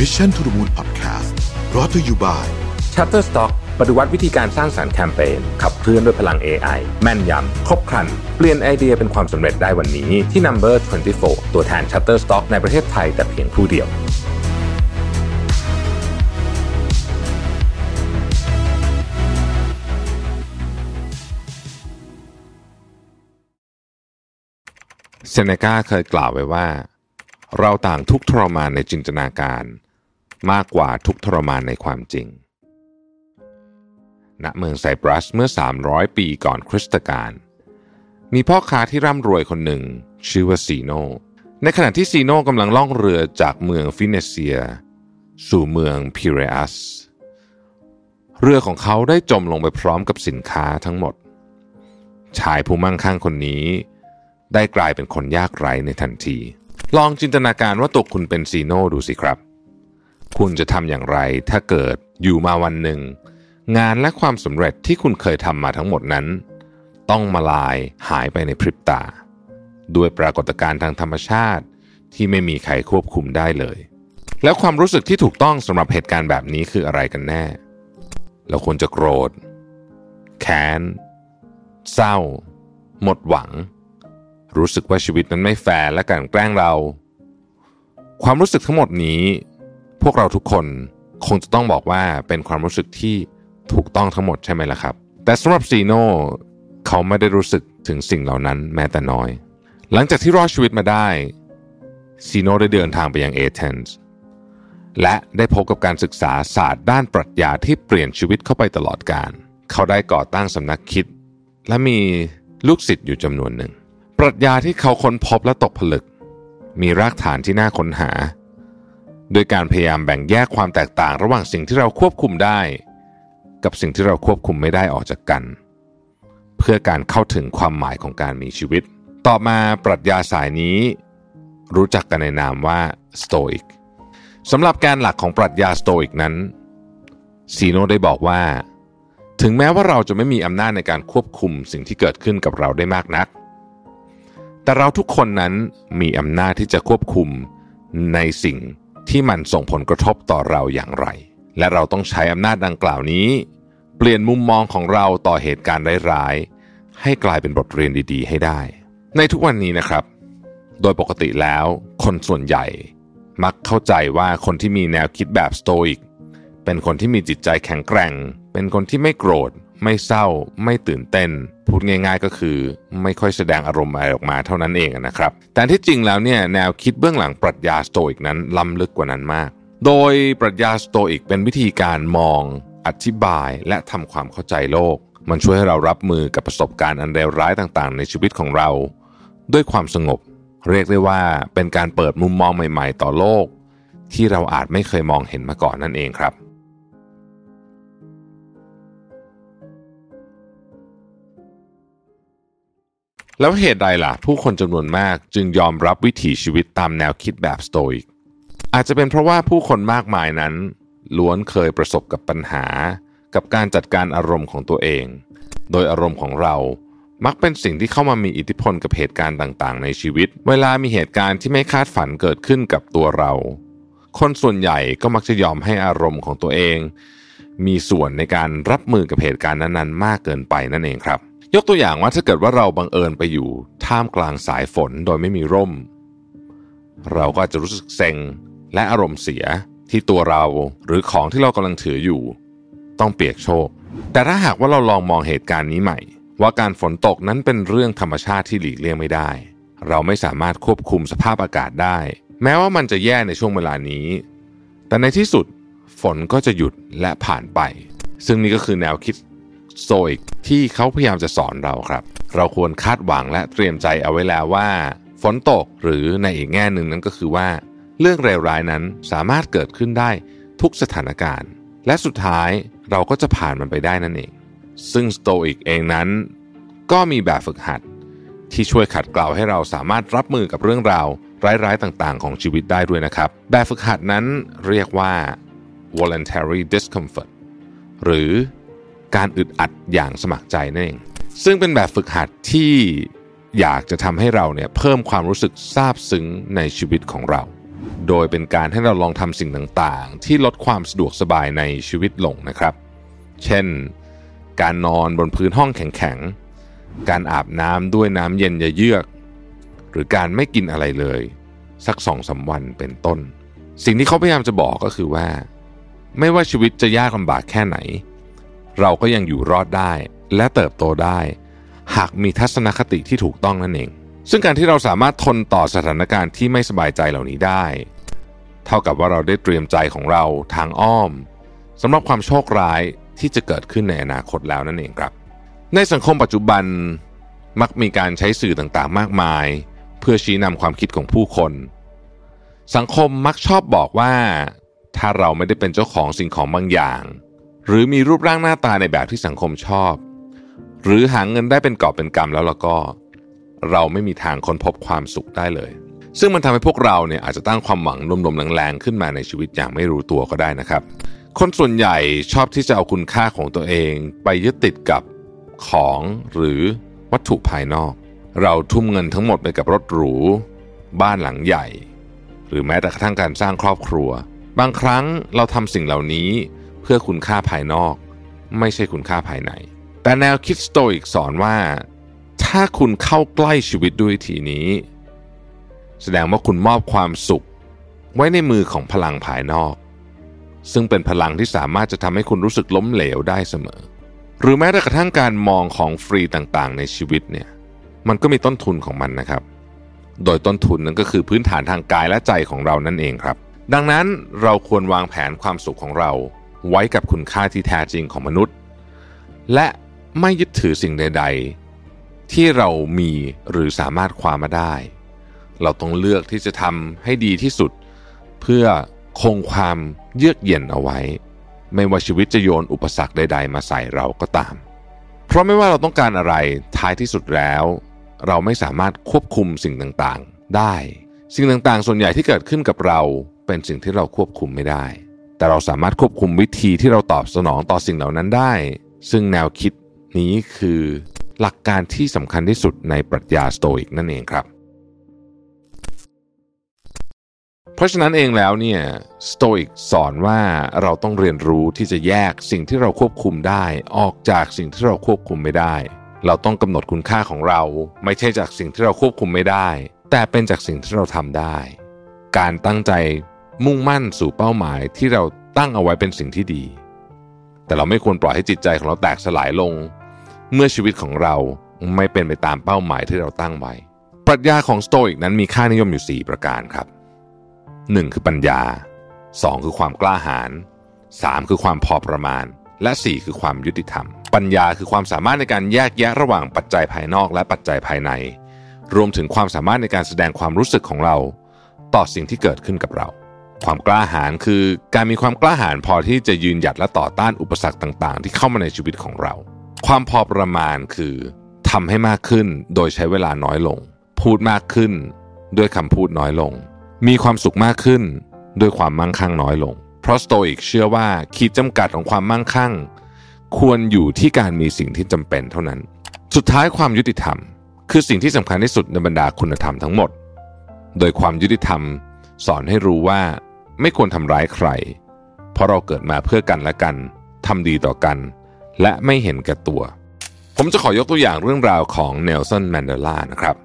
Mission to the Moon Podcast รอ t ธออยู่บ่าย Shutterstock ปฏิวัติวิธีการสร้างสารรค์แคมเปญขับเคลื่อนด้วยพลัง AI แม่นยำ ครบครัน เปลี่ยนไอเดียเป็นความสำเร็จได้วันนี้ที่ Number 24 ตัวแทน Shutterstock ในประเทศไทยแต่เพียงผู้เดียวเซเนกาเคยกล่าวไว้ว่า เราต่างทุกข์ทรมานในจินตนาการ มากกว่าทุกทรมานในความจริง ณ เมืองไซปรัสเมื่อ 300 ปีก่อนคริสตกาล มีพ่อค้าที่ร่ำรวยคนหนึ่ง ชื่อว่าซีโน ในขณะที่ซีโนกำลังล่องเรือจากเมืองฟินเนเซีย สู่เมืองพิเรอัส เรือของเขาได้จมลงไปพร้อมกับสินค้าทั้งหมด ชายผู้มั่งคั่งคนนี้ ได้กลายเป็นคนยากไร้ในทันที ลองจินตนาการว่าตัวคุณเป็นซีโนดูสิครับ คุณจะทำอย่างไร ถ้าเกิดอยู่มาวันหนึ่ง งานและความสำเร็จที่คุณเคยทำมาทั้งหมดนั้น ต้องมาลายหายไปในพริบตา ด้วยปรากฏการณ์ทางธรรมชาติที่ไม่มีใครควบคุมได้เลย แล้วความรู้สึกที่ถูกต้องสำหรับเหตุการณ์แบบนี้คืออะไรกันแน่ เราควรจะโกรธ แค้น เศร้า หมดหวัง รู้สึกว่าชีวิตนั้นไม่แฟร์และกลั่นแกล้งเรา ความรู้สึกทั้งหมดนี้ พวกเราทุกคนคงจะต้องบอกว่าเป็นความรู้สึกที่ถูกต้องทั้งหมดใช่ไหมล่ะครับ แต่สำหรับซีโน่เขาไม่ได้รู้สึกถึงสิ่งเหล่านั้นแม้แต่น้อย หลังจากที่รอดชีวิตมาได้ซีโน่ได้เดินทางไปยังเอเธนส์และได้พบกับการศึกษาศาสตร์ด้านปรัชญาที่เปลี่ยนชีวิตเข้าไปตลอดกาลเขาได้ก่อตั้งสำนักคิด และมีลูกศิษย์อยู่จำนวนหนึ่ง ปรัชญาที่เขาค้นพบและตกผลึก มีรากฐานที่น่าค้นหา โดยการพยายามแบ่งแยกความแตกต่างระหว่างสิ่งที่เราควบคุมได้ กับสิ่งที่เราควบคุมไม่ได้ออกจากกัน เพื่อการเข้าถึงความหมายของการมีชีวิต ต่อมาปรัชญาสายนี้ รู้จักกันในนามว่าสโตอิกสำหรับแกนหลักของปรัชญาสโตอิกนั้นซีโนได้บอกว่า ถึงแม้ว่าเราจะไม่มีอำนาจในการควบคุมสิ่งที่เกิดขึ้นกับเราได้มากนัก แต่เราทุกคนนั้นมีอำนาจที่จะควบคุมในสิ่ง ที่มันส่งผลกระทบต่อเราอย่างไร และเราต้องใช้อำนาจดังกล่าวนี้ เปลี่ยนมุมมองของเราต่อเหตุการณ์ร้ายๆให้กลายเป็นบทเรียนดี ๆ ให้ได้ ในทุกวันนี้นะครับ โดยปกติแล้วคนส่วนใหญ่ มักเข้าใจว่าคนที่มีแนวคิดแบบสโตอิกเป็นคนที่มีจิตใจแข็งแกร่ง เป็นคนที่ไม่โกรธ ไม่เศร้า ไม่ตื่นเต้น พูดง่าย ๆ ก็คือ ไม่ค่อยแสดงอารมณ์อะไรออกมาเท่านั้นเองนะครับ แต่ที่จริงแล้วเนี่ยแนวคิดเบื้องหลังปรัชญาสโตอิกนั้นล้ำลึกกว่านั้นมาก โดยปรัชญาสโตอิกเป็นวิธีการมอง อธิบายและทำความเข้าใจโลก มันช่วยให้เรารับมือกับประสบการณ์อันเลวร้ายต่างๆ ในชีวิตของเรา ด้วยความสงบ เรียกได้ว่าเป็นการเปิดมุมมองใหม่ ๆ ต่อโลก ที่เราอาจไม่เคยมองเห็นมาก่อนนั่นเองครับ แล้วเหตุใดล่ะ ผู้คนจำนวนมากจึงยอมรับวิถีชีวิตตามแนวคิดแบบสโตอิกอาจจะเป็นเพราะว่าผู้คนมากมายนั้น ล้วนเคยประสบกับปัญหา กับการจัดการอารมณ์ของตัวเอง โดยอารมณ์ของเรามักเป็นสิ่งที่เข้ามามีอิทธิพลกับเหตุการณ์ต่าง ๆ ในชีวิต เวลามีเหตุการณ์ที่ไม่คาดฝันเกิดขึ้นกับตัวเรา คนส่วนใหญ่ก็มักจะยอมให้อารมณ์ของตัวเอง มีส่วนในการรับมือกับเหตุการณ์นั้น ๆ มากเกินไปนั่นเองครับ ยกตัวอย่างว่าถ้าเกิดว่าเราบังเอิญไปอยู่ท่ามกลางสายฝนโดยไม่มีร่ม เราก็จะรู้สึกเซ็งและอารมณ์เสียที่ตัวเราหรือของที่เรากำลังถืออยู่ ต้องเปียกโชก แต่ถ้าหากว่าเราลองมองเหตุการณ์นี้ใหม่ ว่าการฝนตกนั้นเป็นเรื่องธรรมชาติที่หลีกเลี่ยงไม่ได้ เราไม่สามารถควบคุมสภาพอากาศได้ แม้ว่ามันจะแย่ในช่วงเวลานี้ แต่ในที่สุดฝนก็จะหยุดและผ่านไป ซึ่งนี่ก็คือแนวคิดโซอิก ที่เขาพยายามจะสอนเราครับ เราควรคาดหวังและเตรียมใจเอาไว้แล้วว่า ฝนตกหรือในอีกแง่หนึ่งนั้นก็คือว่า เรื่องเลวร้ายนั้นสามารถเกิดขึ้นได้ทุกสถานการณ์ และสุดท้ายเราก็จะผ่านมันไปได้นั่นเอง ซึ่งสโตอิกเองนั้น ก็มีแบบฝึกหัด ที่ช่วยขัดเกลาให้เราสามารถรับมือกับเรื่องราวร้ายๆต่างๆ ของชีวิตได้ด้วยนะครับ แบบฝึกหัดนั้นเรียกว่า voluntary discomfort หรือ การอึดอัดอย่างสมัครใจนั่นเอง ซึ่งเป็นแบบฝึกหัดที่อยากจะทำให้เราเนี่ยเพิ่มความรู้สึกซาบซึ้งในชีวิตของเรา โดยเป็นการให้เราลองทำสิ่งต่างๆ ที่ลดความสะดวกสบายในชีวิตลงนะครับ เช่น การนอนบนพื้นห้องแข็งๆ การอาบน้ำด้วยน้ำเย็นเยือก หรือการไม่กินอะไรเลย สักสองสาวันเป็นต้น สิ่งที่เขาพยายามจะบอกก็คือว่า ไม่ว่าชีวิตจะยากลำบากแค่ไหน เราก็ยังอยู่รอดได้ และเติบโตได้ หากมีทัศนคติที่ถูกต้องนั่นเอง ซึ่งการที่เราสามารถทนต่อสถานการณ์ที่ไม่สบายใจเหล่านี้ได้ เท่ากับว่าเราได้เตรียมใจของเราทางอ้อมสำหรับความโชคร้ายที่จะเกิดขึ้นในอนาคตแล้วนั่นเองครับ ในสังคมปัจจุบันมักมีการใช้สื่อต่างๆ มากมาย เพื่อชี้นำความคิดของผู้คน สังคมมักชอบบอกว่า ถ้าเราไม่ได้เป็นเจ้าของสิ่งของบางอย่าง หรือมีรูปร่างหน้าตาในแบบที่สังคมชอบ หรือหาเงินได้เป็นกอบเป็นกำแล้วแล้วก็ เราไม่มีทางค้นพบความสุขได้เลย ซึ่งมันทำให้พวกเราเนี่ยอาจจะตั้งความหวังลมๆแรงๆขึ้นมาในชีวิตอย่างไม่รู้ตัวก็ได้นะครับ คนส่วนใหญ่ชอบที่จะเอาคุณค่าของตัวเอง ไปยึดติดกับของหรือวัตถุภายนอก เราทุ่มเงินทั้งหมดไปกับรถหรู บ้านหลังใหญ่ หรือแม้แต่กระทั่งการสร้างครอบครัว บางครั้งเราทำสิ่งเหล่านี้ เพื่อคุณค่าภายนอก ไม่ใช่คุณค่าภายใน แต่แนวคิดสโตอิกสอนว่า ถ้าคุณเข้าใกล้ชีวิตด้วยทีนี้ แสดงว่าคุณมอบความสุข ไว้ในมือของพลังภายนอก ซึ่งเป็นพลังที่สามารถจะทำให้คุณรู้สึกล้มเหลวได้เสมอ หรือแม้แต่กระทั่งการมองของฟรีต่างๆ ในชีวิตเนี่ยมันก็มีต้นทุนของมันนะครับ โดยต้นทุนนั้นก็คือพื้นฐานทางกายและใจของเรานั่นเองครับ ดังนั้นเราควรวางแผนความสุขของเรา ไว้กับคุณค่าที่แท้จริงของมนุษย์ และไม่ยึดถือสิ่งใด ๆ ที่เรามีหรือสามารถคว้ามาได้ เราต้องเลือกที่จะทำให้ดีที่สุด เพื่อคงความเยือกเย็นเอาไว้ ไม่ว่าชีวิตจะโยนอุปสรรคใด ๆ มาใส่เราก็ตาม เพราะไม่ว่าเราต้องการอะไรท้ายที่สุดแล้ว เราไม่สามารถควบคุมสิ่งต่างๆ ได้ สิ่งต่างๆ ส่วนใหญ่ที่เกิดขึ้นกับเราเป็นสิ่งที่เราควบคุมไม่ได้ แต่เราสามารถควบคุมวิธีที่เราตอบสนองต่อสิ่งเหล่านั้นได้ ซึ่งแนวคิดนี้คือหลักการที่สำคัญที่สุดในปรัชญาสโตอิกนั่นเองครับ เพราะฉะนั้นเองแล้วเนี่ยสโตอิกสอนว่าเราต้องเรียนรู้ที่จะแยกสิ่งที่เราควบคุมได้ ออกจากสิ่งที่เราควบคุมไม่ได้ เราต้องกำหนดคุณค่าของเรา ไม่ใช่จากสิ่งที่เราควบคุมไม่ได้ แต่เป็นจากสิ่งที่เราทำได้ การตั้งใจ มุ่งมั่นสู่เป้าหมายที่เราตั้งเอาไว้เป็นสิ่งที่ดี แต่เราไม่ควรปล่อยให้จิตใจของเราแตกสลายลง เมื่อชีวิตของเราไม่เป็นไปตามเป้าหมายที่เราตั้งไว้ ปรัชญาของสโตอิกนั้นมีค่านิยมอยู่ 4 ประการครับ 1. คือปัญญา 2. คือความกล้าหาญ 3. คือความพอประมาณ และ 4 คือความยุติธรรม ปัญญาคือความสามารถในการแยกแยะระหว่างปัจจัยภายนอกและปัจจัยภายใน รวมถึงความสามารถในการแสดงความรู้สึกของเรา ต่อสิ่งที่เกิดขึ้นกับเรา ความกล้าหาญคือการมีความกล้าหาญพอที่จะยืนหยัดและต่อต้านอุปสรรคต่าง ๆ ที่เข้ามาในชีวิตของเรา ความพอประมาณคือทำให้มากขึ้นโดยใช้เวลาน้อยลง พูดมากขึ้น ด้วยคำพูดน้อยลง มีความสุขมากขึ้น ด้วยความมั่งคั่งน้อยลง เพราะสโตอิกเชื่อว่าขีดจำกัดของความมั่งคั่ง ควรอยู่ที่การมีสิ่งที่จำเป็นเท่านั้น สุดท้ายความยุติธรรม คือสิ่งที่สำคัญที่สุดในบรรดาคุณธรรมทั้งหมด โดยความยุติธรรม สอนให้รู้ว่า ไม่ควรทำร้ายใคร เพราะเราเกิดมาเพื่อกันและกันทำดีต่อกัน และไม่เห็นแก่ตัว ผมจะขอยกตัวอย่างเรื่องราวของเนลสันแมนเดลานะครับ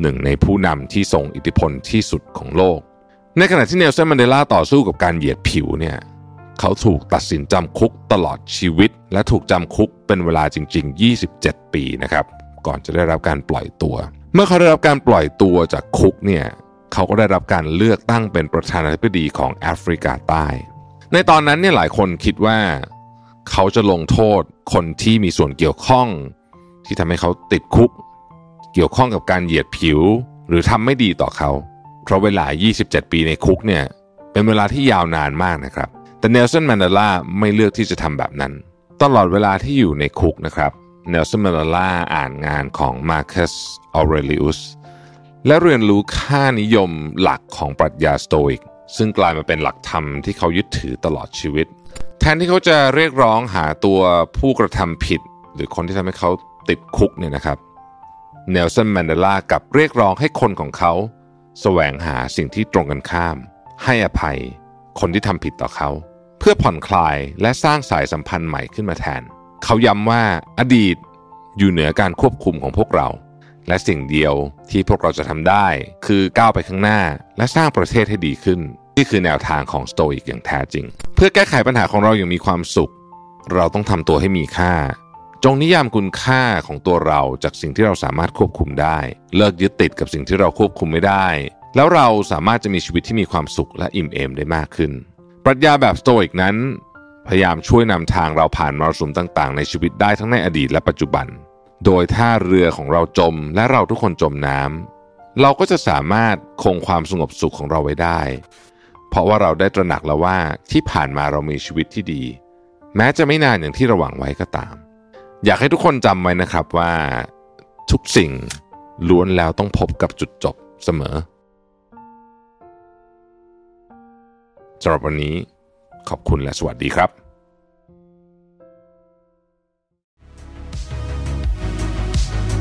หนึ่งในผู้นำที่ทรงอิทธิพลที่สุดของโลก ในขณะที่เนลสันแมนเดลาต่อสู้กับการเหยียดผิวเนี่ยเขาถูกตัดสินจำคุกตลอดชีวิต และถูกจำคุกเป็นเวลาจริง ๆ 27 ปีนะครับ ก่อนจะได้รับการปล่อยตัว เมื่อเขาได้รับการปล่อยตัวจากคุกเนี่ย เขาก็ได้รับการเลือกตั้งเป็นประธานาธิบดีของแอฟริกาใต้ ในตอนนั้นเนี่ยหลายคนคิดว่าเขาจะลงโทษคนที่มีส่วนเกี่ยวข้อง ที่ทำให้เขาติดคุก เกี่ยวข้องกับการเหยียดผิว หรือทำไม่ดีต่อเขา เพราะเวลา 27 ปีในคุกเนี่ยเป็นเวลาที่ยาวนานมากนะครับ แต่เนลสันแมนเดลาไม่เลือกที่จะทำแบบนั้น ตลอดเวลาที่อยู่ในคุกนะครับเนลสันแมนเดลาอ่านงานของมาร์คัสออเรลิอุส และเรียนรู้ค่านิยมหลักของปรัชญาสโตอิกซึ่งกลายมาเป็นหลักธรรมที่เขายึดถือตลอดชีวิต แทนที่เขาจะเรียกร้องหาตัวผู้กระทำผิด หรือคนที่ทำให้เขาติดคุกเนี่ยนะครับเนลสันแมนเดลากลับเรียกร้องให้คนของเขา แสวงหาสิ่งที่ตรงกันข้าม ให้อภัยคนที่ทำผิดต่อเขา เพื่อผ่อนคลายและสร้างสายสัมพันธ์ใหม่ขึ้นมาแทน เขาย้ำว่าอดีตอยู่เหนือการควบคุมของพวกเรา และสิ่งเดียวที่พวกเราจะทำได้ คือก้าวไปข้างหน้า และสร้างประเทศให้ดีขึ้น นี่คือแนวทางของสโตอิกอย่างแท้จริง เพื่อแก้ไขปัญหาของเราอย่างมีความสุข เราต้องทำตัวให้มีค่า จงนิยามคุณค่าของตัวเราจากสิ่งที่เราสามารถควบคุมได้ เลิกยึดติดกับสิ่งที่เราควบคุมไม่ได้ แล้วเราสามารถจะมีชีวิตที่มีความสุขและอิ่มเอมได้มากขึ้น ปรัชญาแบบสโตอิกนั้น พยายามช่วยนำทางเราผ่านมรสุมต่าง ๆ ในชีวิตได้ทั้งในอดีตและปัจจุบัน โดยถ้าเรือของเราจมและเราทุกคนจมน้ำเราก็จะสามารถคงความสงบสุขของเราไว้ได้ เพราะว่าเราได้ตระหนักแล้วว่าที่ผ่านมาเรามีชีวิตที่ดี แม้จะไม่นานอย่างที่เราหวังไว้ก็ตาม อยากให้ทุกคนจำไว้นะครับว่าทุกสิ่งล้วนแล้วต้องพบกับจุดจบเสมอสำหรับวันนี้ขอบคุณและสวัสดีครับ